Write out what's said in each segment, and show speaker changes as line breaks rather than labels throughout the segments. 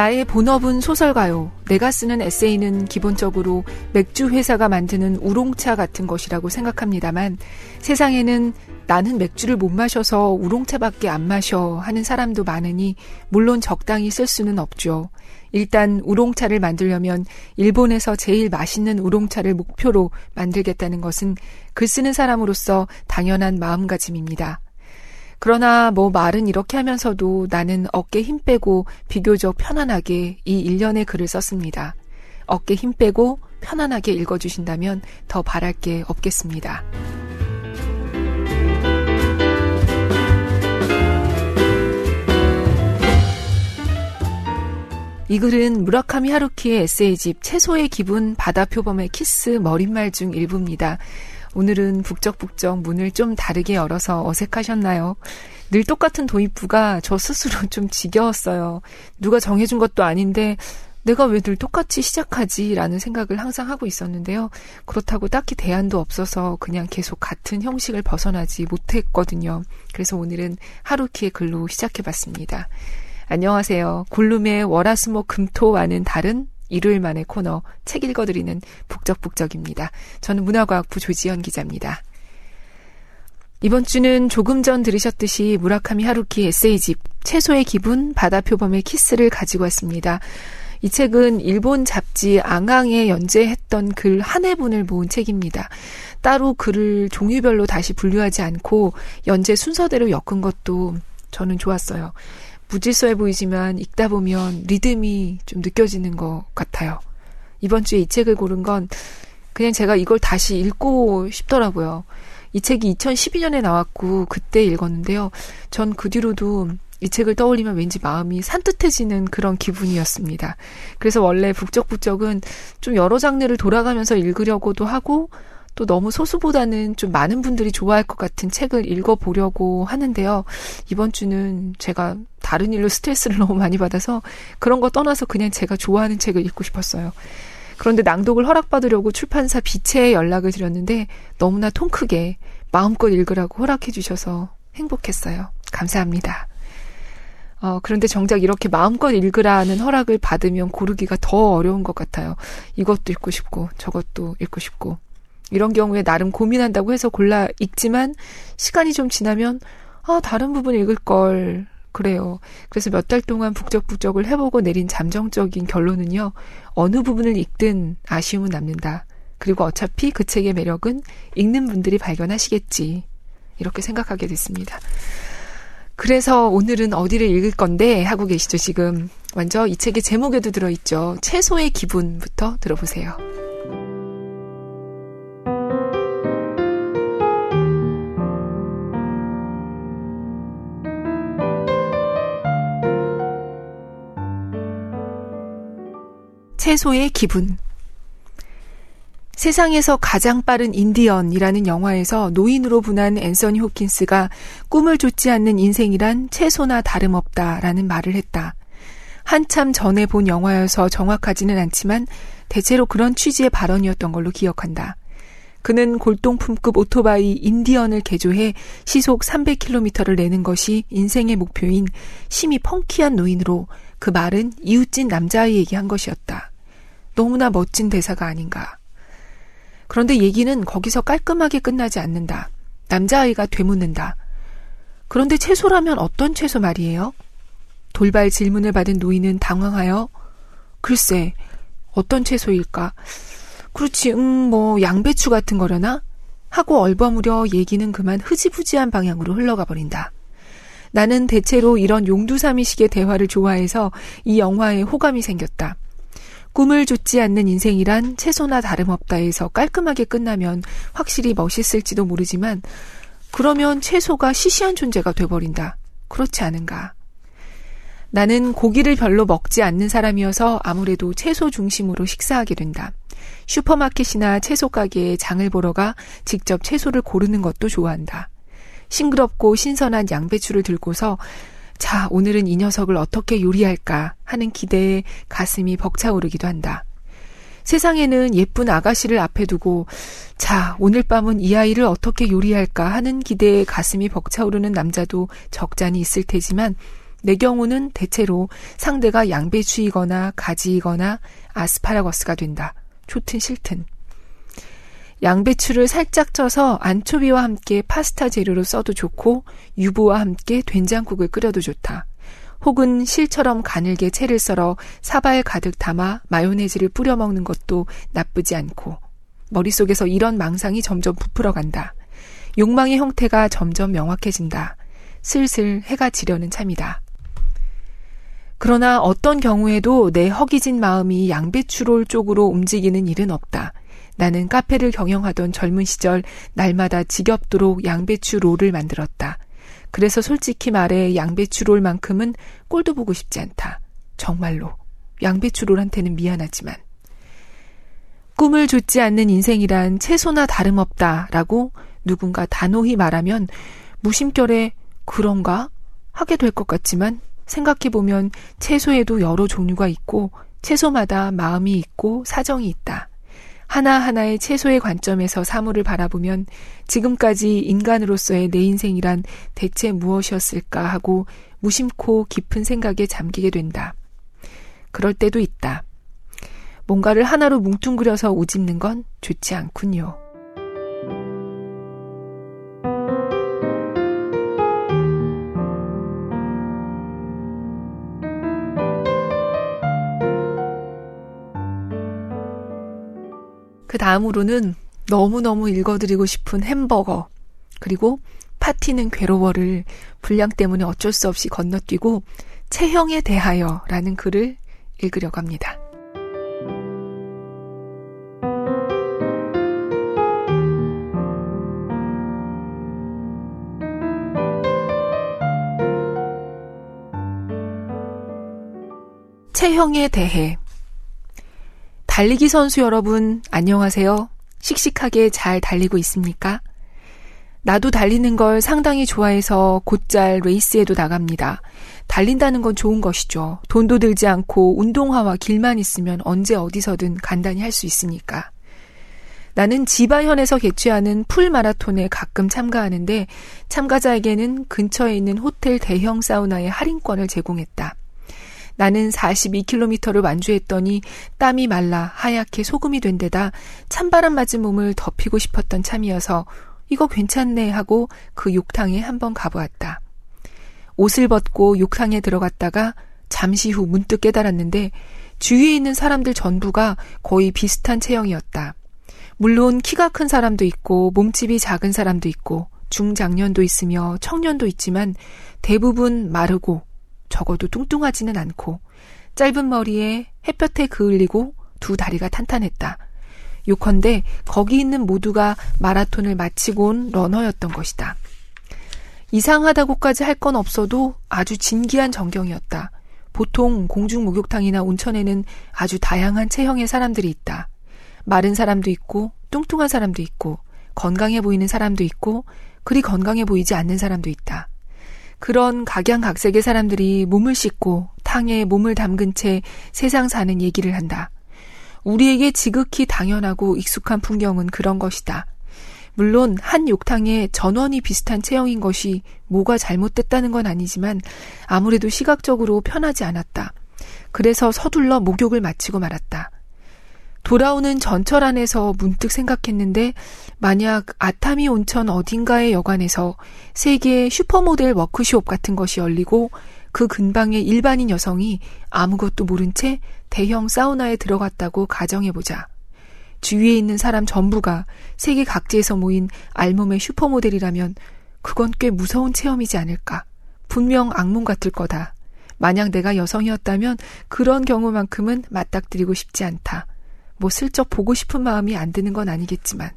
나의 본업은 소설가요. 내가 쓰는 에세이는 기본적으로 맥주 회사가 만드는 우롱차 같은 것이라고 생각합니다만 세상에는 나는 맥주를 못 마셔서 우롱차밖에 안 마셔 하는 사람도 많으니 물론 적당히 쓸 수는 없죠. 일단 우롱차를 만들려면 일본에서 제일 맛있는 우롱차를 목표로 만들겠다는 것은 글 쓰는 사람으로서 당연한 마음가짐입니다. 그러나 뭐 말은 이렇게 하면서도 나는 어깨 힘 빼고 비교적 편안하게 이 일련의 글을 썼습니다. 어깨 힘 빼고 편안하게 읽어주신다면 더 바랄 게 없겠습니다. 이 글은 무라카미 하루키의 에세이집 채소의 기분 바다 표범의 키스 머릿말 중 일부입니다. 오늘은 북적북적 문을 좀 다르게 열어서 어색하셨나요? 늘 똑같은 도입부가 저 스스로 좀 지겨웠어요. 누가 정해준 것도 아닌데 내가 왜 늘 똑같이 시작하지? 라는 생각을 항상 하고 있었는데요. 그렇다고 딱히 대안도 없어서 그냥 계속 같은 형식을 벗어나지 못했거든요. 그래서 오늘은 하루키의 글로 시작해봤습니다. 안녕하세요. 골룸의 월화수목 금토와는 다른 일요일 만의 코너 책 읽어드리는 북적북적입니다. 저는 문화과학부 조지현 기자입니다. 이번 주는 조금 전 들으셨듯이 무라카미 하루키 에세이집 채소의 기분 바다 표범의 키스를 가지고 왔습니다. 이 책은 일본 잡지 앙앙에 연재했던 글 한 해분을 모은 책입니다. 따로 글을 종류별로 다시 분류하지 않고 연재 순서대로 엮은 것도 저는 좋았어요. 무질서해 보이지만 읽다 보면 리듬이 좀 느껴지는 것 같아요. 이번 주에 이 책을 고른 건 그냥 제가 이걸 다시 읽고 싶더라고요. 이 책이 2012년에 나왔고 그때 읽었는데요. 전 그 뒤로도 이 책을 떠올리면 왠지 마음이 산뜻해지는 그런 기분이었습니다. 그래서 원래 북적북적은 좀 여러 장르를 돌아가면서 읽으려고도 하고 또 너무 소수보다는 좀 많은 분들이 좋아할 것 같은 책을 읽어보려고 하는데요. 이번 주는 제가 다른 일로 스트레스를 너무 많이 받아서 그런 거 떠나서 그냥 제가 좋아하는 책을 읽고 싶었어요. 그런데 낭독을 허락받으려고 출판사 비체에 연락을 드렸는데 너무나 통 크게 마음껏 읽으라고 허락해 주셔서 행복했어요. 감사합니다. 어, 그런데 정작 이렇게 마음껏 읽으라는 허락을 받으면 고르기가 더 어려운 것 같아요. 이것도 읽고 싶고 저것도 읽고 싶고 이런 경우에 나름 고민한다고 해서 골라 읽지만 시간이 좀 지나면 아, 다른 부분 읽을 걸. 그래요. 그래서 몇 달 동안 북적북적을 해보고 내린 잠정적인 결론은요. 어느 부분을 읽든 아쉬움은 남는다. 그리고 어차피 그 책의 매력은 읽는 분들이 발견하시겠지. 이렇게 생각하게 됐습니다. 그래서 오늘은 어디를 읽을 건데 하고 계시죠, 지금. 먼저 이 책의 제목에도 들어있죠. 채소의 기분부터 들어보세요. 채소의 기분. 세상에서 가장 빠른 인디언이라는 영화에서 노인으로 분한 앤서니 홉킨스가 꿈을 좇지 않는 인생이란 채소나 다름없다라는 말을 했다. 한참 전에 본 영화여서 정확하지는 않지만 대체로 그런 취지의 발언이었던 걸로 기억한다. 그는 골동품급 오토바이 인디언을 개조해 시속 300km를 내는 것이 인생의 목표인 심히 펑키한 노인으로 그 말은 이웃집 남자아이에게 한 것이었다. 너무나 멋진 대사가 아닌가. 그런데 얘기는 거기서 깔끔하게 끝나지 않는다. 남자아이가 되묻는다. 그런데 채소라면 어떤 채소 말이에요? 돌발 질문을 받은 노인은 당황하여 글쎄 어떤 채소일까? 그렇지, 음, 뭐 양배추 같은 거려나? 하고 얼버무려 얘기는 그만 흐지부지한 방향으로 흘러가 버린다. 나는 대체로 이런 용두사미식의 대화를 좋아해서 이 영화에 호감이 생겼다. 꿈을 좇지 않는 인생이란 채소나 다름없다에서 깔끔하게 끝나면 확실히 멋있을지도 모르지만 그러면 채소가 시시한 존재가 돼버린다. 그렇지 않은가? 나는 고기를 별로 먹지 않는 사람이어서 아무래도 채소 중심으로 식사하게 된다. 슈퍼마켓이나 채소 가게에 장을 보러 가 직접 채소를 고르는 것도 좋아한다. 싱그럽고 신선한 양배추를 들고서 자, 오늘은 이 녀석을 어떻게 요리할까 하는 기대에 가슴이 벅차오르기도 한다. 세상에는 예쁜 아가씨를 앞에 두고 자, 오늘 밤은 이 아이를 어떻게 요리할까 하는 기대에 가슴이 벅차오르는 남자도 적잖이 있을 테지만 내 경우는 대체로 상대가 양배추이거나 가지이거나 아스파라거스가 된다. 좋든 싫든. 양배추를 살짝 쪄서 안초비와 함께 파스타 재료로 써도 좋고 유부와 함께 된장국을 끓여도 좋다. 혹은 실처럼 가늘게 채를 썰어 사발 가득 담아 마요네즈를 뿌려 먹는 것도 나쁘지 않고 머릿속에서 이런 망상이 점점 부풀어 간다. 욕망의 형태가 점점 명확해진다. 슬슬 해가 지려는 참이다. 그러나 어떤 경우에도 내 허기진 마음이 양배추롤 쪽으로 움직이는 일은 없다. 나는 카페를 경영하던 젊은 시절 날마다 지겹도록 양배추 롤을 만들었다. 그래서 솔직히 말해 양배추 롤만큼은 꼴도 보고 싶지 않다. 정말로. 양배추 롤한테는 미안하지만. 꿈을 좇지 않는 인생이란 채소나 다름없다 라고 누군가 단호히 말하면 무심결에 그런가? 하게 될 것 같지만 생각해보면 채소에도 여러 종류가 있고 채소마다 마음이 있고 사정이 있다. 하나하나의 채소의 관점에서 사물을 바라보면 지금까지 인간으로서의 내 인생이란 대체 무엇이었을까 하고 무심코 깊은 생각에 잠기게 된다. 그럴 때도 있다. 뭔가를 하나로 뭉뚱그려서 오집는 건 좋지 않군요. 그 다음으로는 너무너무 읽어드리고 싶은 햄버거, 그리고 파티는 괴로워를 분량 때문에 어쩔 수 없이 건너뛰고 체형에 대하여 라는 글을 읽으려고 합니다. 체형에 대해 달리기 선수 여러분, 안녕하세요. 씩씩하게 잘 달리고 있습니까? 나도 달리는 걸 상당히 좋아해서 곧잘 레이스에도 나갑니다. 달린다는 건 좋은 것이죠. 돈도 들지 않고 운동화와 길만 있으면 언제 어디서든 간단히 할 수 있으니까. 나는 지바현에서 개최하는 풀 마라톤에 가끔 참가하는데 참가자에게는 근처에 있는 호텔 대형 사우나의 할인권을 제공했다. 나는 42km를 완주했더니 땀이 말라 하얗게 소금이 된 데다 찬바람 맞은 몸을 덮이고 싶었던 참이어서 이거 괜찮네 하고 그 욕탕에 한번 가보았다. 옷을 벗고 욕탕에 들어갔다가 잠시 후 문득 깨달았는데 주위에 있는 사람들 전부가 거의 비슷한 체형이었다. 물론 키가 큰 사람도 있고 몸집이 작은 사람도 있고 중장년도 있으며 청년도 있지만 대부분 마르고 적어도 뚱뚱하지는 않고 짧은 머리에 햇볕에 그을리고 두 다리가 탄탄했다. 요컨대 거기 있는 모두가 마라톤을 마치고 온 러너였던 것이다. 이상하다고까지 할 건 없어도 아주 진기한 전경이었다. 보통 공중 목욕탕이나 온천에는 아주 다양한 체형의 사람들이 있다. 마른 사람도 있고 뚱뚱한 사람도 있고 건강해 보이는 사람도 있고 그리 건강해 보이지 않는 사람도 있다. 그런 각양각색의 사람들이 몸을 씻고 탕에 몸을 담근 채 세상 사는 얘기를 한다. 우리에게 지극히 당연하고 익숙한 풍경은 그런 것이다. 물론 한 욕탕에 전원이 비슷한 체형인 것이 뭐가 잘못됐다는 건 아니지만 아무래도 시각적으로 편하지 않았다. 그래서 서둘러 목욕을 마치고 말았다. 돌아오는 전철 안에서 문득 생각했는데 만약 아타미 온천 어딘가의 여관에서 세계의 슈퍼모델 워크숍 같은 것이 열리고 그 근방에 일반인 여성이 아무것도 모른 채 대형 사우나에 들어갔다고 가정해보자. 주위에 있는 사람 전부가 세계 각지에서 모인 알몸의 슈퍼모델이라면 그건 꽤 무서운 체험이지 않을까. 분명 악몽 같을 거다. 만약 내가 여성이었다면 그런 경우만큼은 맞닥뜨리고 싶지 않다. 뭐 슬쩍 보고 싶은 마음이 안 드는 건 아니겠지만.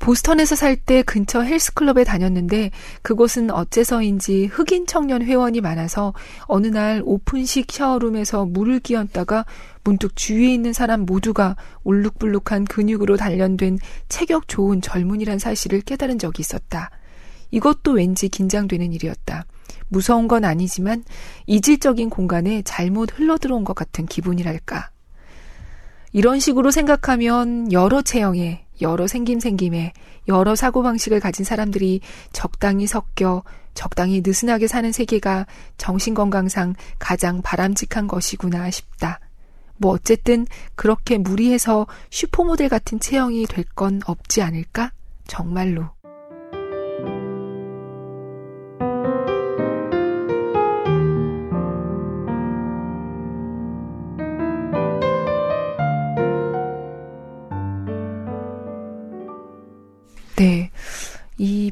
보스턴에서 살 때 근처 헬스클럽에 다녔는데 그곳은 어째서인지 흑인 청년 회원이 많아서 어느 날 오픈식 샤워룸에서 물을 끼얹다가 문득 주위에 있는 사람 모두가 울룩불룩한 근육으로 단련된 체격 좋은 젊은이란 사실을 깨달은 적이 있었다. 이것도 왠지 긴장되는 일이었다. 무서운 건 아니지만 이질적인 공간에 잘못 흘러들어온 것 같은 기분이랄까. 이런 식으로 생각하면 여러 체형의 여러 생김생김에 여러 사고방식을 가진 사람들이 적당히 섞여 적당히 느슨하게 사는 세계가 정신건강상 가장 바람직한 것이구나 싶다. 뭐 어쨌든 그렇게 무리해서 슈퍼모델 같은 체형이 될 건 없지 않을까? 정말로.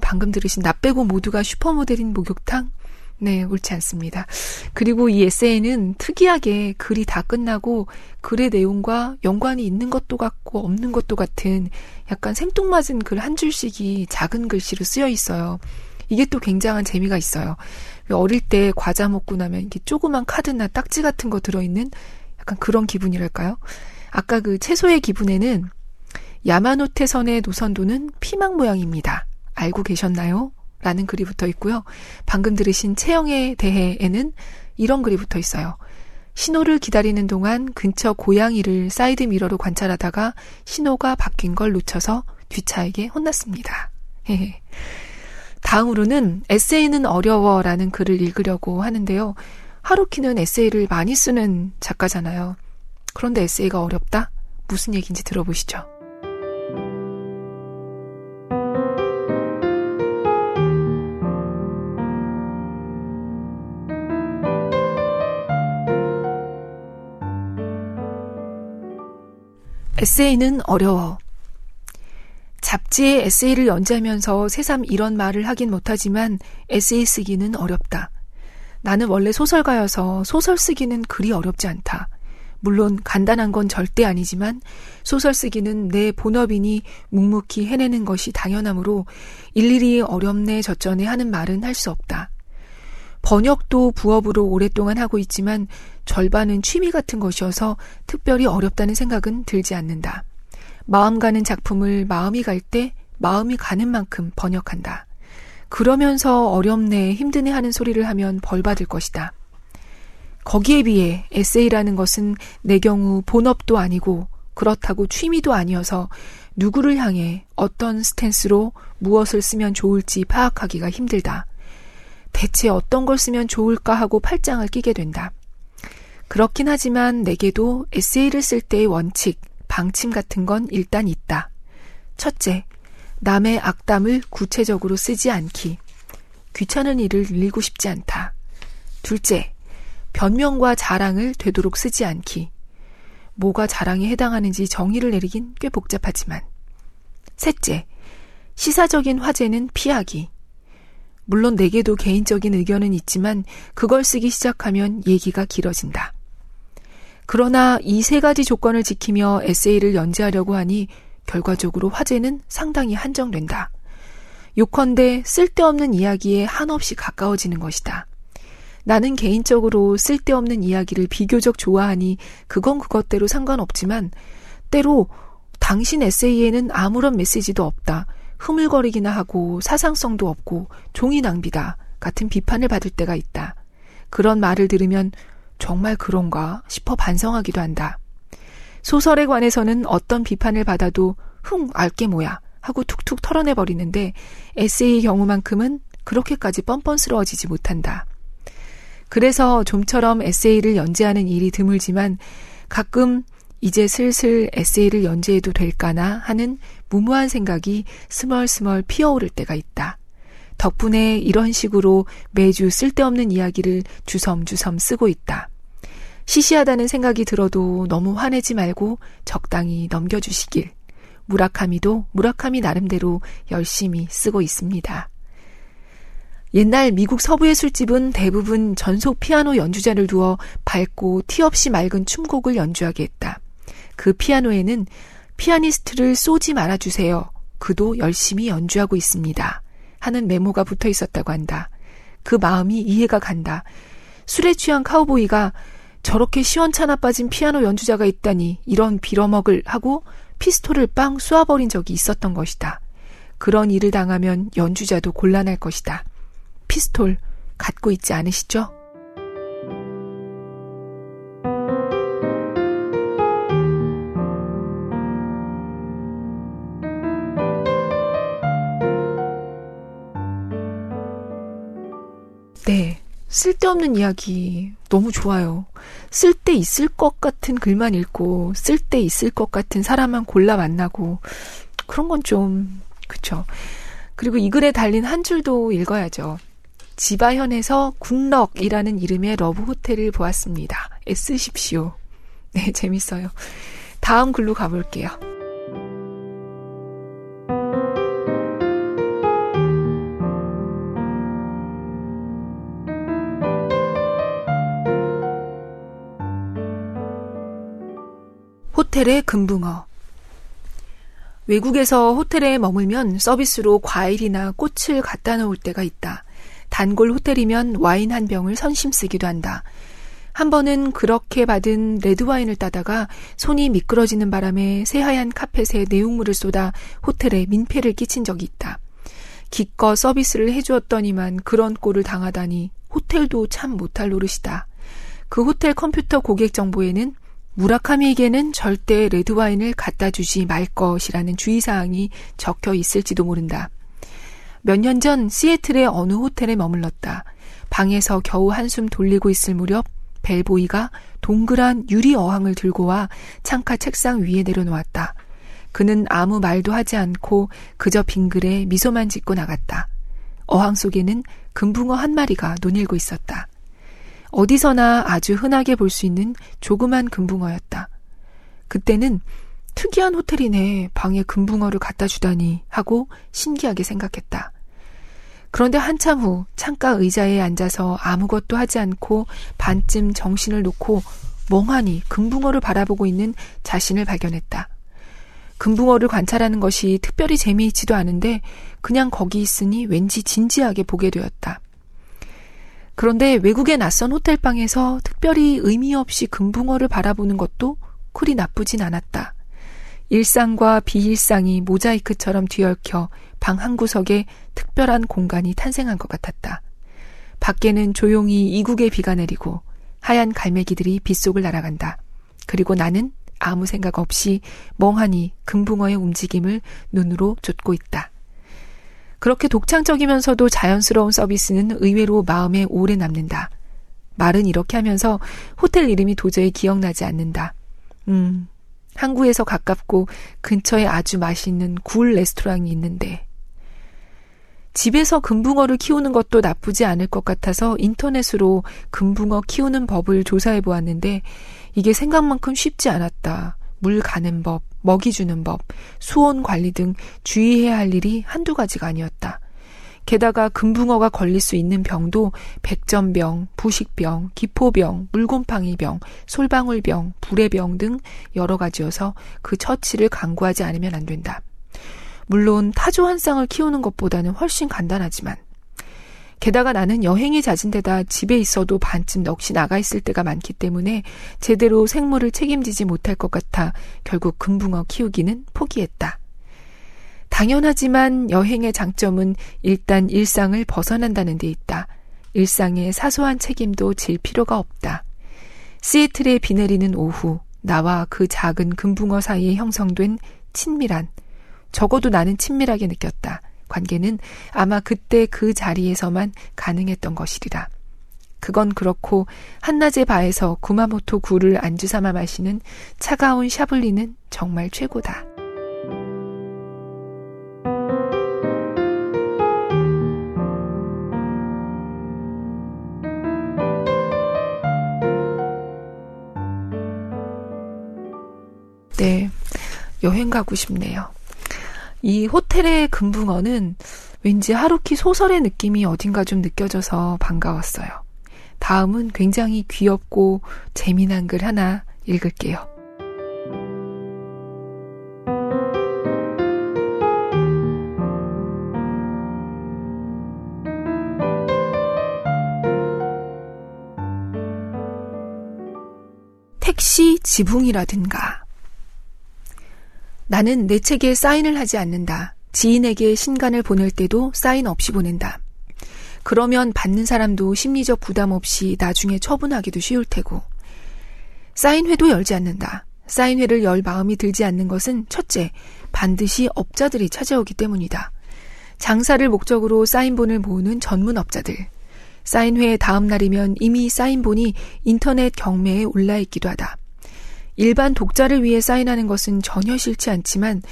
방금 들으신 나 빼고 모두가 슈퍼모델인 목욕탕? 네, 옳지 않습니다. 그리고 이 에세이는 특이하게 글이 다 끝나고 글의 내용과 연관이 있는 것도 같고 없는 것도 같은 약간 생뚱맞은 글 한 줄씩이 작은 글씨로 쓰여 있어요. 이게 또 굉장한 재미가 있어요. 어릴 때 과자 먹고 나면 이게 조그만 카드나 딱지 같은 거 들어있는 약간 그런 기분이랄까요? 아까 그 채소의 기분에는 야마노테 선의 노선도는 피망 모양입니다. 알고 계셨나요? 라는 글이 붙어 있고요. 방금 들으신 체형에 대해에는 이런 글이 붙어 있어요. 신호를 기다리는 동안 근처 고양이를 사이드 미러로 관찰하다가 신호가 바뀐 걸 놓쳐서 뒷차에게 혼났습니다. 다음으로는 에세이는 어려워라는 글을 읽으려고 하는데요. 하루키는 에세이를 많이 쓰는 작가잖아요. 그런데 에세이가 어렵다? 무슨 얘기인지 들어보시죠. 에세이는 어려워. 잡지에 에세이를 연재하면서 새삼 이런 말을 하긴 못하지만 에세이 쓰기는 어렵다. 나는 원래 소설가여서 소설 쓰기는 그리 어렵지 않다. 물론 간단한 건 절대 아니지만 소설 쓰기는 내 본업이니 묵묵히 해내는 것이 당연하므로 일일이 어렵네 저쩌네 하는 말은 할 수 없다. 번역도 부업으로 오랫동안 하고 있지만 절반은 취미 같은 것이어서 특별히 어렵다는 생각은 들지 않는다. 마음 가는 작품을 마음이 갈 때 마음이 가는 만큼 번역한다. 그러면서 어렵네, 힘드네 하는 소리를 하면 벌 받을 것이다. 거기에 비해 에세이라는 것은 내 경우 본업도 아니고 그렇다고 취미도 아니어서 누구를 향해 어떤 스탠스로 무엇을 쓰면 좋을지 파악하기가 힘들다. 대체 어떤 걸 쓰면 좋을까 하고 팔짱을 끼게 된다. 그렇긴 하지만 내게도 에세이를 쓸 때의 원칙, 방침 같은 건 일단 있다. 첫째, 남의 악담을 구체적으로 쓰지 않기. 귀찮은 일을 일고 싶지 않다. 둘째, 변명과 자랑을 되도록 쓰지 않기. 뭐가 자랑에 해당하는지 정의를 내리긴 꽤 복잡하지만. 셋째, 시사적인 화제는 피하기. 물론 내게도 개인적인 의견은 있지만 그걸 쓰기 시작하면 얘기가 길어진다. 그러나 이 세 가지 조건을 지키며 에세이를 연재하려고 하니 결과적으로 화제는 상당히 한정된다. 요컨대 쓸데없는 이야기에 한없이 가까워지는 것이다. 나는 개인적으로 쓸데없는 이야기를 비교적 좋아하니 그건 그것대로 상관없지만 때로 당신 에세이에는 아무런 메시지도 없다. 흐물거리기나 하고 사상성도 없고 종이 낭비다 같은 비판을 받을 때가 있다. 그런 말을 들으면 정말 그런가 싶어 반성하기도 한다. 소설에 관해서는 어떤 비판을 받아도 흥, 알게 뭐야 하고 툭툭 털어내버리는데 에세이 경우만큼은 그렇게까지 뻔뻔스러워지지 못한다. 그래서 좀처럼 에세이를 연재하는 일이 드물지만 가끔 이제 슬슬 에세이를 연재해도 될까나 하는 무모한 생각이 스멀스멀 피어오를 때가 있다. 덕분에 이런 식으로 매주 쓸데없는 이야기를 주섬주섬 쓰고 있다. 시시하다는 생각이 들어도 너무 화내지 말고 적당히 넘겨주시길. 무라카미도 무라카미 나름대로 열심히 쓰고 있습니다. 옛날 미국 서부의 술집은 대부분 전속 피아노 연주자를 두어 밝고 티 없이 맑은 춤곡을 연주하게 했다. 그 피아노에는 피아니스트를 쏘지 말아주세요. 그도 열심히 연주하고 있습니다. 하는 메모가 붙어 있었다고 한다. 그 마음이 이해가 간다. 술에 취한 카우보이가 저렇게 시원찮아 빠진 피아노 연주자가 있다니 이런 빌어먹을 하고 피스톨을 빵 쏘아버린 적이 있었던 것이다. 그런 일을 당하면 연주자도 곤란할 것이다. 피스톨 갖고 있지 않으시죠? 쓸데없는 이야기 너무 좋아요. 쓸데 있을 것 같은 글만 읽고 쓸데 있을 것 같은 사람만 골라 만나고 그런 건 좀 그쵸. 그리고 이 글에 달린 한 줄도 읽어야죠. 지바현에서 Good Luck이라는 이름의 러브 호텔을 보았습니다. 애쓰십시오. 네, 재밌어요. 다음 글로 가볼게요. 호텔의 금붕어. 외국에서 호텔에 머물면 서비스로 과일이나 꽃을 갖다 놓을 때가 있다. 단골 호텔이면 와인 한 병을 선심 쓰기도 한다. 한 번은 그렇게 받은 레드와인을 따다가 손이 미끄러지는 바람에 새하얀 카펫에 내용물을 쏟아 호텔에 민폐를 끼친 적이 있다. 기껏 서비스를 해주었더니만 그런 꼴을 당하다니 호텔도 참 못할 노릇이다. 그 호텔 컴퓨터 고객 정보에는 무라카미에게는 절대 레드와인을 갖다 주지 말 것이라는 주의사항이 적혀 있을지도 모른다. 몇 년 전 시애틀의 어느 호텔에 머물렀다. 방에서 겨우 한숨 돌리고 있을 무렵 벨보이가 동그란 유리 어항을 들고 와 창가 책상 위에 내려놓았다. 그는 아무 말도 하지 않고 그저 빙글에 미소만 짓고 나갔다. 어항 속에는 금붕어 한 마리가 논일고 있었다. 어디서나 아주 흔하게 볼 수 있는 조그만 금붕어였다. 그때는 특이한 호텔이네 방에 금붕어를 갖다 주다니 하고 신기하게 생각했다. 그런데 한참 후 창가 의자에 앉아서 아무것도 하지 않고 반쯤 정신을 놓고 멍하니 금붕어를 바라보고 있는 자신을 발견했다. 금붕어를 관찰하는 것이 특별히 재미있지도 않은데 그냥 거기 있으니 왠지 진지하게 보게 되었다. 그런데 외국의 낯선 호텔방에서 특별히 의미 없이 금붕어를 바라보는 것도 그리 나쁘진 않았다. 일상과 비일상이 모자이크처럼 뒤얽혀 방 한 구석에 특별한 공간이 탄생한 것 같았다. 밖에는 조용히 이국의 비가 내리고 하얀 갈매기들이 빗속을 날아간다. 그리고 나는 아무 생각 없이 멍하니 금붕어의 움직임을 눈으로 쫓고 있다. 그렇게 독창적이면서도 자연스러운 서비스는 의외로 마음에 오래 남는다. 말은 이렇게 하면서 호텔 이름이 도저히 기억나지 않는다. 음, 항구에서 가깝고 근처에 아주 맛있는 굴 레스토랑이 있는데. 집에서 금붕어를 키우는 것도 나쁘지 않을 것 같아서 인터넷으로 금붕어 키우는 법을 조사해 보았는데 이게 생각만큼 쉽지 않았다. 물 가는 법, 먹이 주는 법, 수온 관리 등 주의해야 할 일이 한두 가지가 아니었다. 게다가 금붕어가 걸릴 수 있는 병도 백전병, 부식병, 기포병, 물곰팡이병, 솔방울병, 불의병 등 여러 가지여서 그 처치를 강구하지 않으면 안 된다. 물론 타조 한 쌍을 키우는 것보다는 훨씬 간단하지만 게다가 나는 여행이 잦은 데다 집에 있어도 반쯤 넋이 나가 있을 때가 많기 때문에 제대로 생물을 책임지지 못할 것 같아 결국 금붕어 키우기는 포기했다. 당연하지만 여행의 장점은 일단 일상을 벗어난다는 데 있다. 일상의 사소한 책임도 질 필요가 없다. 시애틀에 비 내리는 오후, 나와 그 작은 금붕어 사이에 형성된 친밀한, 적어도 나는 친밀하게 느꼈다. 관계는 아마 그때 그 자리에서만 가능했던 것이리라. 그건 그렇고 한낮의 바에서 구마모토 굴을 안주 삼아 마시는 차가운 샤블리는 정말 최고다. 네, 여행 가고 싶네요. 이 호텔의 금붕어는 왠지 하루키 소설의 느낌이 어딘가 좀 느껴져서 반가웠어요. 다음은 굉장히 귀엽고 재미난 글 하나 읽을게요. 택시 지붕이라든가 나는 내 책에 사인을 하지 않는다. 지인에게 신간을 보낼 때도 사인 없이 보낸다. 그러면 받는 사람도 심리적 부담 없이 나중에 처분하기도 쉬울 테고. 사인회도 열지 않는다. 사인회를 열 마음이 들지 않는 것은 첫째, 반드시 업자들이 찾아오기 때문이다. 장사를 목적으로 사인본을 모으는 전문 업자들. 사인회 다음 날이면 이미 사인본이 인터넷 경매에 올라 있기도 하다. 일반 독자를 위해 사인하는 것은 전혀 싫지 않지만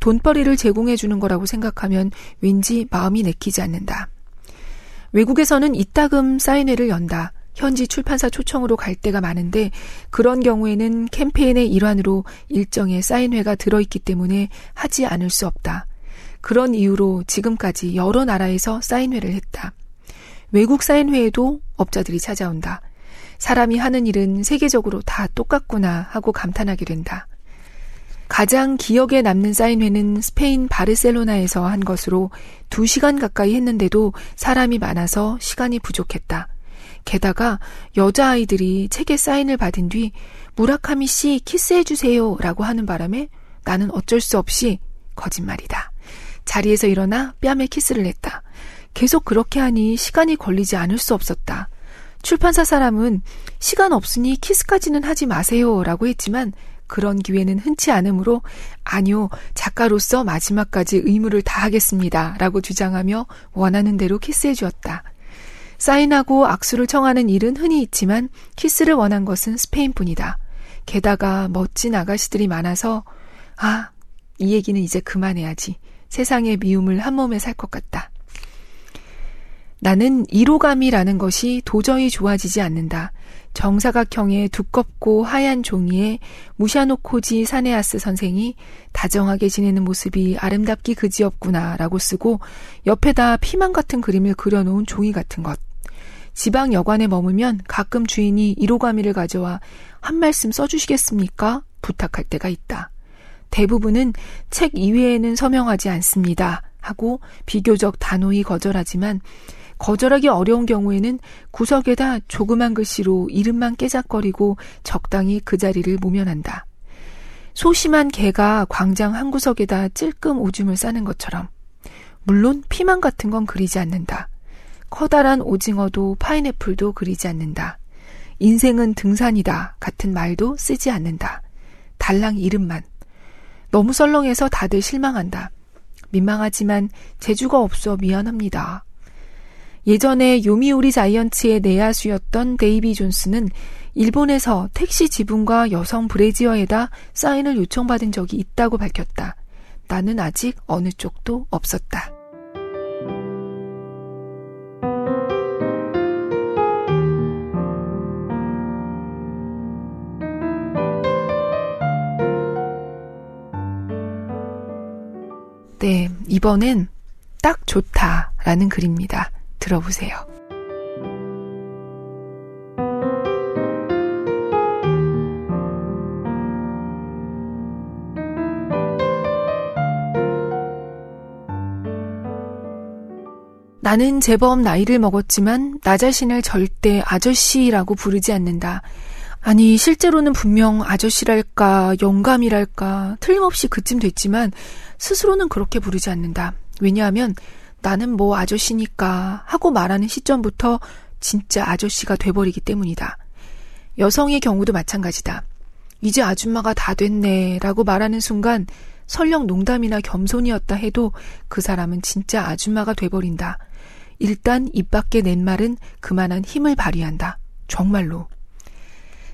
돈벌이를 제공해 주는 거라고 생각하면 왠지 마음이 내키지 않는다. 외국에서는 이따금 사인회를 연다. 현지 출판사 초청으로 갈 때가 많은데 그런 경우에는 캠페인의 일환으로 일정의 사인회가 들어있기 때문에 하지 않을 수 없다. 그런 이유로 지금까지 여러 나라에서 사인회를 했다. 외국 사인회에도 업자들이 찾아온다. 사람이 하는 일은 세계적으로 다 똑같구나 하고 감탄하게 된다. 가장 기억에 남는 사인회는 스페인 바르셀로나에서 한 것으로 2시간 가까이 했는데도 사람이 많아서 시간이 부족했다. 게다가 여자아이들이 책에 사인을 받은 뒤 무라카미 씨 키스해주세요 라고 하는 바람에 나는 어쩔 수 없이 거짓말이다. 자리에서 일어나 뺨에 키스를 했다. 계속 그렇게 하니 시간이 걸리지 않을 수 없었다. 출판사 사람은 시간 없으니 키스까지는 하지 마세요 라고 했지만 그런 기회는 흔치 않으므로 아니요, 작가로서 마지막까지 의무를 다하겠습니다 라고 주장하며 원하는 대로 키스해 주었다. 사인하고 악수를 청하는 일은 흔히 있지만 키스를 원한 것은 스페인 뿐이다. 게다가 멋진 아가씨들이 많아서 아, 이 얘기는 이제 그만해야지. 세상의 미움을 한 몸에 살 것 같다. 나는 이로감이라는 것이 도저히 좋아지지 않는다. 정사각형의 두껍고 하얀 종이에 무샤노코지 사네아스 선생이 다정하게 지내는 모습이 아름답기 그지없구나 라고 쓰고 옆에다 피망 같은 그림을 그려놓은 종이 같은 것. 지방 여관에 머물면 가끔 주인이 1호가미를 가져와 한 말씀 써주시겠습니까? 부탁할 때가 있다. 대부분은 책 이외에는 서명하지 않습니다. 하고 비교적 단호히 거절하지만 거절하기 어려운 경우에는 구석에다 조그만 글씨로 이름만 깨작거리고 적당히 그 자리를 모면한다. 소심한 개가 광장 한 구석에다 찔끔 오줌을 싸는 것처럼. 물론 피망 같은 건 그리지 않는다. 커다란 오징어도 파인애플도 그리지 않는다. 인생은 등산이다 같은 말도 쓰지 않는다. 달랑 이름만. 너무 썰렁해서 다들 실망한다. 민망하지만 재주가 없어 미안합니다. 예전에 요미우리 자이언츠의 내야수였던 데이비 존스는 일본에서 택시 지붕과 여성 브레지어에다 사인을 요청받은 적이 있다고 밝혔다. 나는 아직 어느 쪽도 없었다. 네, 이번엔 딱 좋다라는 글입니다. 들어보세요. 나는 제법 나이를 먹었지만 나 자신을 절대 아저씨라고 부르지 않는다. 아니, 실제로는 분명 아저씨랄까, 영감이랄까, 틀림없이 그쯤 됐지만, 스스로는 그렇게 부르지 않는다. 왜냐하면 나는 뭐 아저씨니까 하고 말하는 시점부터 진짜 아저씨가 돼버리기 때문이다. 여성의 경우도 마찬가지다. 이제 아줌마가 다 됐네 라고 말하는 순간 설령 농담이나 겸손이었다 해도 그 사람은 진짜 아줌마가 돼버린다. 일단 입 밖에 낸 말은 그만한 힘을 발휘한다. 정말로.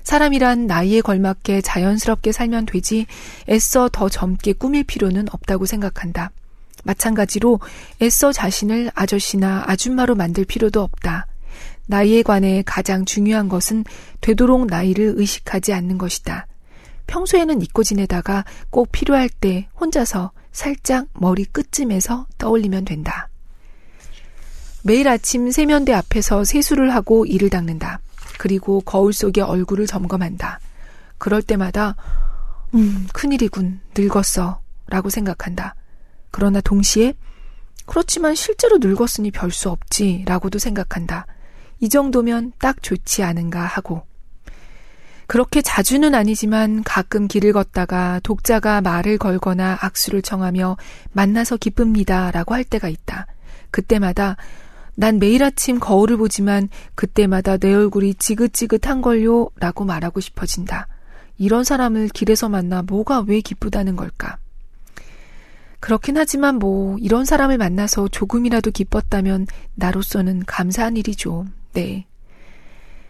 사람이란 나이에 걸맞게 자연스럽게 살면 되지 애써 더 젊게 꾸밀 필요는 없다고 생각한다. 마찬가지로 애써 자신을 아저씨나 아줌마로 만들 필요도 없다. 나이에 관해 가장 중요한 것은 되도록 나이를 의식하지 않는 것이다. 평소에는 잊고 지내다가 꼭 필요할 때 혼자서 살짝 머리 끝쯤에서 떠올리면 된다. 매일 아침 세면대 앞에서 세수를 하고 이를 닦는다. 그리고 거울 속에 얼굴을 점검한다. 그럴 때마다, 음, 큰일이군. 늙었어. 라고 생각한다. 그러나 동시에, 그렇지만 실제로 늙었으니 별 수 없지. 라고도 생각한다. 이 정도면 딱 좋지 않은가 하고. 그렇게 자주는 아니지만 가끔 길을 걷다가 독자가 말을 걸거나 악수를 청하며 만나서 기쁩니다. 라고 할 때가 있다. 그때마다 난 매일 아침 거울을 보지만 그때마다 내 얼굴이 지긋지긋한 걸요 라고 말하고 싶어진다. 이런 사람을 길에서 만나 뭐가 왜 기쁘다는 걸까? 그렇긴 하지만 뭐 이런 사람을 만나서 조금이라도 기뻤다면 나로서는 감사한 일이죠. 네.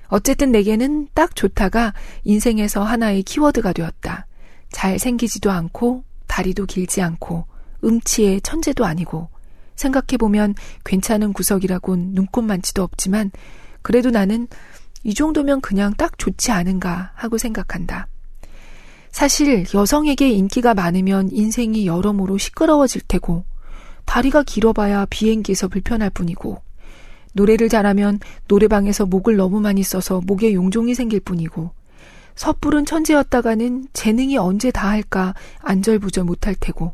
어쨌든 내게는 딱 좋다가 인생에서 하나의 키워드가 되었다. 잘 생기지도 않고, 다리도 길지 않고, 음치의 천재도 아니고, 생각해보면 괜찮은 구석이라곤 눈꽃만치도 없지만, 그래도 나는 이 정도면 그냥 딱 좋지 않은가 하고 생각한다. 사실 여성에게 인기가 많으면 인생이 여러모로 시끄러워질 테고, 다리가 길어봐야 비행기에서 불편할 뿐이고, 노래를 잘하면 노래방에서 목을 너무 많이 써서 목에 용종이 생길 뿐이고, 섣부른 천재였다가는 재능이 언제 다 할까 안절부절 못할 테고,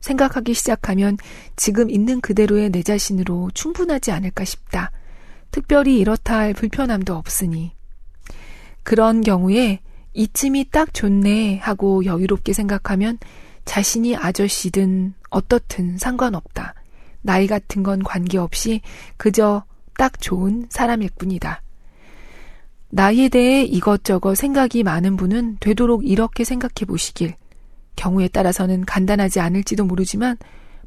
생각하기 시작하면 지금 있는 그대로의 내 자신으로 충분하지 않을까 싶다. 특별히 이렇다 할 불편함도 없으니. 그런 경우에 이쯤이 딱 좋네 하고 여유롭게 생각하면 자신이 아저씨든 어떻든 상관없다. 나이 같은 건 관계없이 그저 딱 좋은 사람일 뿐이다. 나이에 대해 이것저것 생각이 많은 분은 되도록 이렇게 생각해 보시길. 경우에 따라서는 간단하지 않을지도 모르지만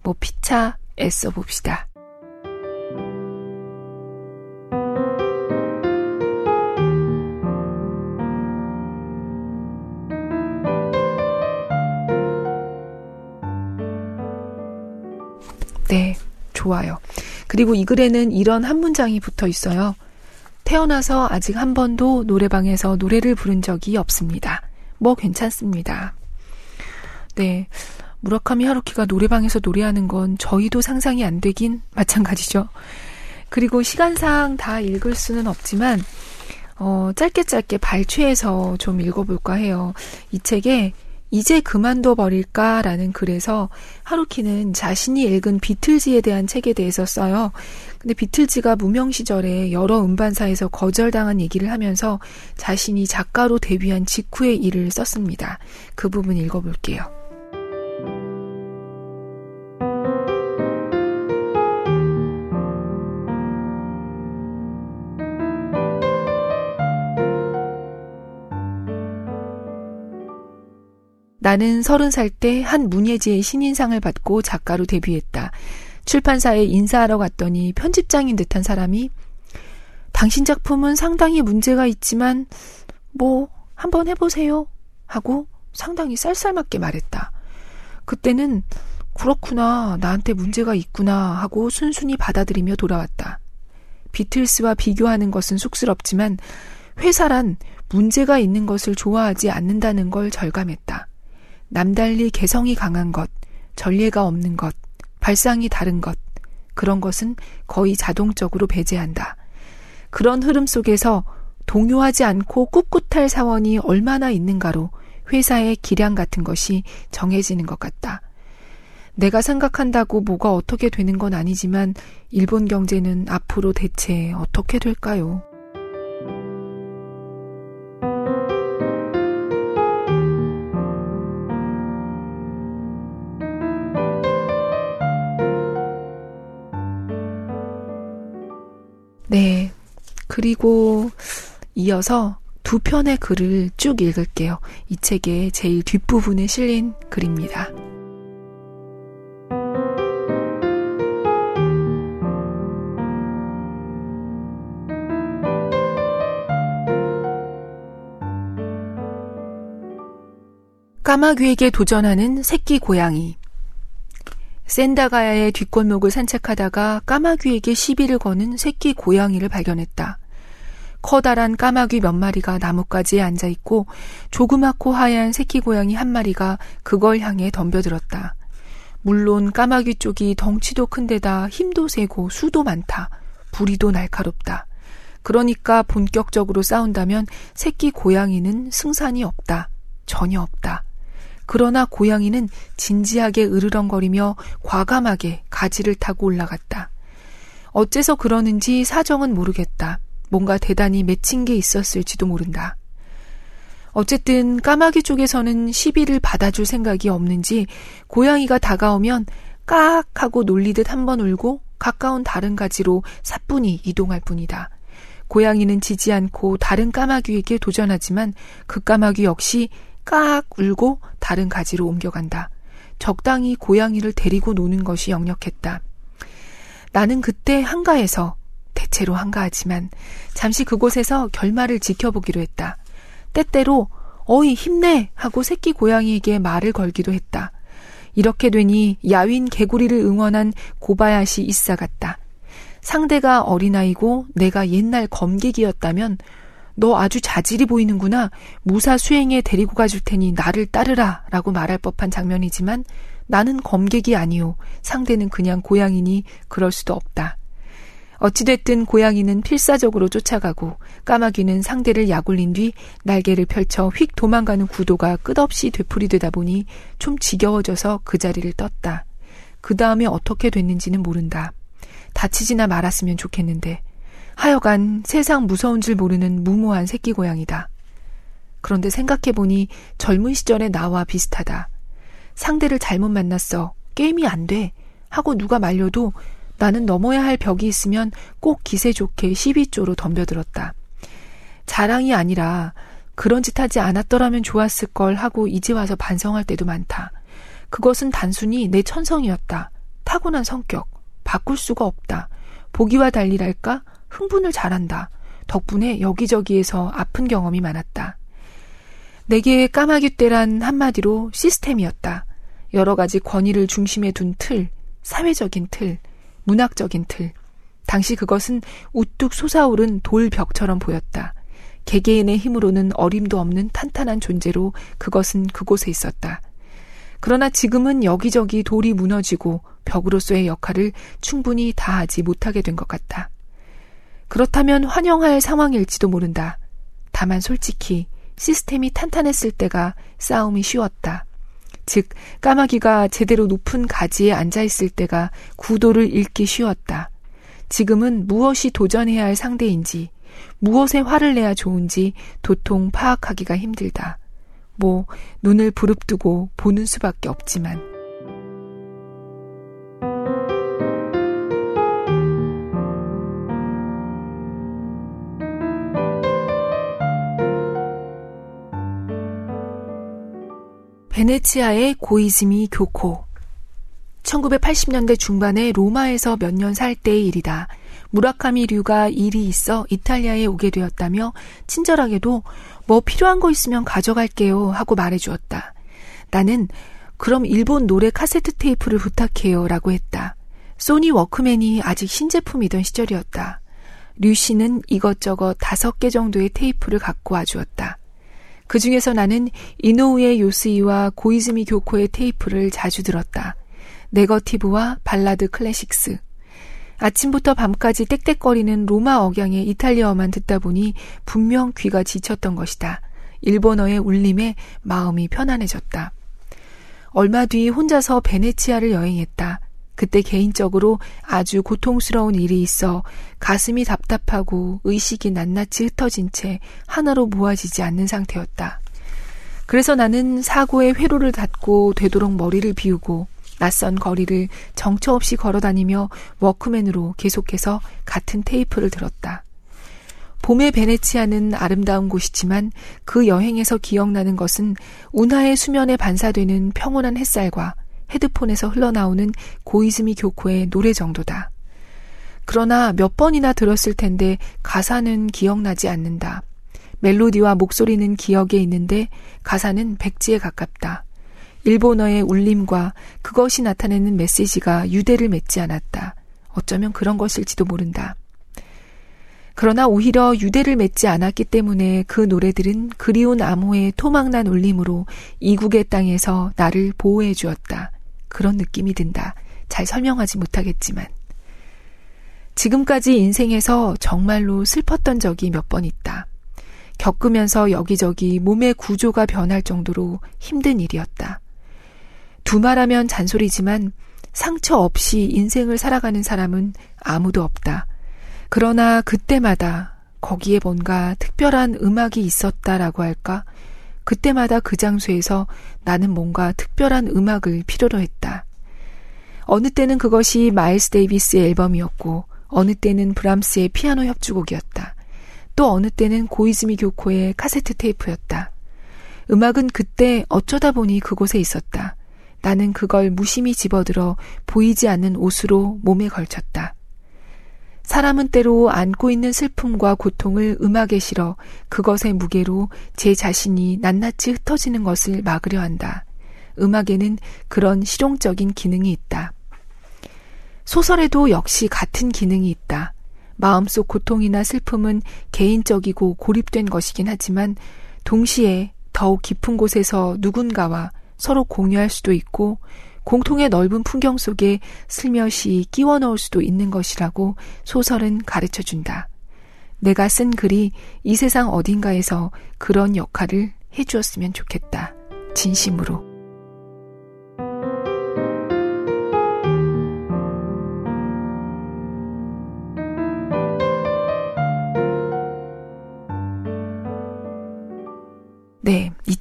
뭐 피차 애써 봅시다. 좋아요. 그리고 이 글에는 이런 한 문장이 붙어 있어요. 태어나서 아직 한 번도 노래방에서 노래를 부른 적이 없습니다. 뭐 괜찮습니다. 네. 무라카미 하루키가 노래방에서 노래하는 건 저희도 상상이 안 되긴 마찬가지죠. 그리고 시간상 다 읽을 수는 없지만, 어, 짧게 짧게 발췌해서 좀 읽어볼까 해요. 이 책에 이제 그만둬 버릴까라는 글에서 하루키는 자신이 읽은 비틀즈에 대한 책에 대해서 써요. 근데 비틀즈가 무명 시절에 여러 음반사에서 거절당한 얘기를 하면서 자신이 작가로 데뷔한 직후의 일을 썼습니다. 그 부분 읽어볼게요. 나는 서른 살 때 한 문예지의 신인상을 받고 작가로 데뷔했다. 출판사에 인사하러 갔더니 편집장인 듯한 사람이 당신 작품은 상당히 문제가 있지만 뭐 한번 해보세요 하고 상당히 쌀쌀맞게 말했다. 그때는 그렇구나 나한테 문제가 있구나 하고 순순히 받아들이며 돌아왔다. 비틀스와 비교하는 것은 쑥스럽지만 회사란 문제가 있는 것을 좋아하지 않는다는 걸 절감했다. 남달리 개성이 강한 것, 전례가 없는 것, 발상이 다른 것, 그런 것은 거의 자동적으로 배제한다. 그런 흐름 속에서 동요하지 않고 꿋꿋할 사원이 얼마나 있는가로 회사의 기량 같은 것이 정해지는 것 같다. 내가 생각한다고 뭐가 어떻게 되는 건 아니지만 일본 경제는 앞으로 대체 어떻게 될까요? 네. 그리고 이어서 두 편의 글을 쭉 읽을게요. 이 책의 제일 뒷부분에 실린 글입니다. 까마귀에게 도전하는 새끼 고양이. 센다가야의 뒷골목을 산책하다가 까마귀에게 시비를 거는 새끼 고양이를 발견했다. 커다란 까마귀 몇 마리가 나뭇가지에 앉아 있고 조그맣고 하얀 새끼 고양이 한 마리가 그걸 향해 덤벼들었다. 물론 까마귀 쪽이 덩치도 큰데다 힘도 세고 수도 많다. 부리도 날카롭다. 그러니까 본격적으로 싸운다면 새끼 고양이는 승산이 없다. 전혀 없다. 그러나 고양이는 진지하게 으르렁거리며 과감하게 가지를 타고 올라갔다. 어째서 그러는지 사정은 모르겠다. 뭔가 대단히 맺힌 게 있었을지도 모른다. 어쨌든 까마귀 쪽에서는 시비를 받아줄 생각이 없는지 고양이가 다가오면 깍 하고 놀리듯 한 번 울고 가까운 다른 가지로 사뿐히 이동할 뿐이다. 고양이는 지지 않고 다른 까마귀에게 도전하지만 그 까마귀 역시 깍 울고 다른 가지로 옮겨간다. 적당히 고양이를 데리고 노는 것이 역력했다. 나는 그때 한가해서 대체로 한가하지만 잠시 그곳에서 결말을 지켜보기로 했다. 때때로 어이 힘내 하고 새끼 고양이에게 말을 걸기도 했다. 이렇게 되니 야윈 개구리를 응원한 고바야시 이사 같다. 상대가 어린아이고 내가 옛날 검객이었다면 너 아주 자질이 보이는구나. 무사 수행에 데리고 가줄 테니 나를 따르라. 라고 말할 법한 장면이지만 나는 검객이 아니오. 상대는 그냥 고양이니 그럴 수도 없다. 어찌됐든 고양이는 필사적으로 쫓아가고 까마귀는 상대를 약올린 뒤 날개를 펼쳐 휙 도망가는 구도가 끝없이 되풀이되다 보니 좀 지겨워져서 그 자리를 떴다. 그 다음에 어떻게 됐는지는 모른다. 다치지나 말았으면 좋겠는데 하여간 세상 무서운 줄 모르는 무모한 새끼 고양이다. 그런데 생각해보니 젊은 시절의 나와 비슷하다. 상대를 잘못 만났어. 게임이 안 돼. 하고 누가 말려도 나는 넘어야 할 벽이 있으면 꼭 기세 좋게 12조로 덤벼들었다. 자랑이 아니라 그런 짓 하지 않았더라면 좋았을 걸 하고 이제 와서 반성할 때도 많다. 그것은 단순히 내 천성이었다. 타고난 성격. 바꿀 수가 없다. 보기와 달리랄까? 흥분을 잘한다. 덕분에 여기저기에서 아픈 경험이 많았다. 내게 까마귀 떼란 한마디로 시스템이었다. 여러 가지 권위를 중심에 둔 틀, 사회적인 틀, 문학적인 틀. 당시 그것은 우뚝 솟아오른 돌벽처럼 보였다. 개개인의 힘으로는 어림도 없는 탄탄한 존재로 그것은 그곳에 있었다. 그러나 지금은 여기저기 돌이 무너지고 벽으로서의 역할을 충분히 다하지 못하게 된 것 같다. 그렇다면 환영할 상황일지도 모른다. 다만 솔직히 시스템이 탄탄했을 때가 싸움이 쉬웠다. 즉, 까마귀가 제대로 높은 가지에 앉아있을 때가 구도를 잃기 쉬웠다. 지금은 무엇이 도전해야 할 상대인지, 무엇에 화를 내야 좋은지 도통 파악하기가 힘들다. 뭐, 눈을 부릅뜨고 보는 수밖에 없지만. 베네치아의 고이즈미 교코. 1980년대 중반에 로마에서 몇 년 살 때의 일이다. 무라카미 류가 일이 있어 이탈리아에 오게 되었다며 친절하게도 뭐 필요한 거 있으면 가져갈게요 하고 말해 주었다. 나는 그럼 일본 노래 카세트 테이프를 부탁해요 라고 했다. 소니 워크맨이 아직 신제품이던 시절이었다. 류 씨는 이것저것 다섯 개 정도의 테이프를 갖고 와주었다. 그 중에서 나는 이노우에 요스이와 고이즈미 교코의 테이프를 자주 들었다. 네거티브와 발라드 클래식스. 아침부터 밤까지 땡땡거리는 로마 억양의 이탈리아어만 듣다 보니 분명 귀가 지쳤던 것이다. 일본어의 울림에 마음이 편안해졌다. 얼마 뒤 혼자서 베네치아를 여행했다. 그때 개인적으로 아주 고통스러운 일이 있어 가슴이 답답하고 의식이 낱낱이 흩어진 채 하나로 모아지지 않는 상태였다. 그래서 나는 사고의 회로를 닫고 되도록 머리를 비우고 낯선 거리를 정처 없이 걸어 다니며 워크맨으로 계속해서 같은 테이프를 들었다. 봄의 베네치아는 아름다운 곳이지만 그 여행에서 기억나는 것은 운하의 수면에 반사되는 평온한 햇살과 헤드폰에서 흘러나오는 고이즈미 교코의 노래 정도다. 그러나 몇 번이나 들었을 텐데 가사는 기억나지 않는다. 멜로디와 목소리는 기억에 있는데 가사는 백지에 가깝다. 일본어의 울림과 그것이 나타내는 메시지가 유대를 맺지 않았다. 어쩌면 그런 것일지도 모른다. 그러나 오히려 유대를 맺지 않았기 때문에 그 노래들은 그리운 암호의 토막난 울림으로 이국의 땅에서 나를 보호해 주었다. 그런 느낌이 든다. 잘 설명하지 못하겠지만. 지금까지 인생에서 정말로 슬펐던 적이 몇 번 있다. 겪으면서 여기저기 몸의 구조가 변할 정도로 힘든 일이었다. 두말하면 잔소리지만 상처 없이 인생을 살아가는 사람은 아무도 없다. 그러나 그때마다 거기에 뭔가 특별한 음악이 있었다라고 할까? 그때마다 그 장소에서 나는 뭔가 특별한 음악을 필요로 했다. 어느 때는 그것이 마일스 데이비스의 앨범이었고, 어느 때는 브람스의 피아노 협주곡이었다. 또 어느 때는 고이즈미 교코의 카세트 테이프였다. 음악은 그때 어쩌다 보니 그곳에 있었다. 나는 그걸 무심히 집어들어 보이지 않는 옷으로 몸에 걸쳤다. 사람은 때로 안고 있는 슬픔과 고통을 음악에 실어 그것의 무게로 제 자신이 낱낱이 흩어지는 것을 막으려 한다. 음악에는 그런 실용적인 기능이 있다. 소설에도 역시 같은 기능이 있다. 마음속 고통이나 슬픔은 개인적이고 고립된 것이긴 하지만 동시에 더욱 깊은 곳에서 누군가와 서로 공유할 수도 있고 공통의 넓은 풍경 속에 슬며시 끼워 넣을 수도 있는 것이라고 소설은 가르쳐 준다. 내가 쓴 글이 이 세상 어딘가에서 그런 역할을 해 주었으면 좋겠다. 진심으로.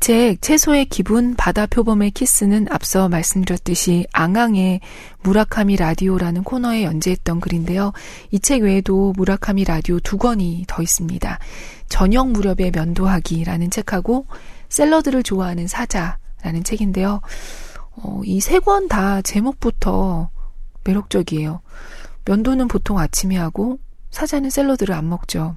책, 채소의 기분, 바다 표범의 키스는 앞서 말씀드렸듯이 앙앙의 무라카미 라디오라는 코너에 연재했던 글인데요. 이 책 외에도 무라카미 라디오 두 권이 더 있습니다. 저녁 무렵의 면도하기라는 책하고 샐러드를 좋아하는 사자라는 책인데요. 어, 이 세 권 다 제목부터 매력적이에요. 면도는 보통 아침에 하고 사자는 샐러드를 안 먹죠.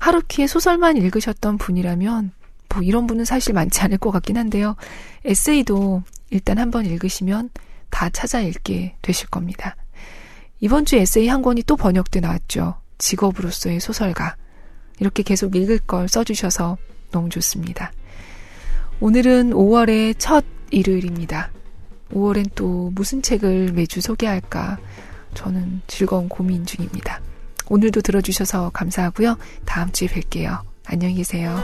하루키의 소설만 읽으셨던 분이라면 뭐 이런 분은 사실 많지 않을 것 같긴 한데요. 에세이도 일단 한번 읽으시면 다 찾아 읽게 되실 겁니다. 이번 주 에세이 한 권이 또 번역돼 나왔죠. 직업으로서의 소설가. 이렇게 계속 읽을 걸 써주셔서 너무 좋습니다. 오늘은 5월의 첫 일요일입니다. 5월엔 또 무슨 책을 매주 소개할까 저는 즐거운 고민 중입니다. 오늘도 들어주셔서 감사하고요. 다음 주에 뵐게요. 안녕히 계세요.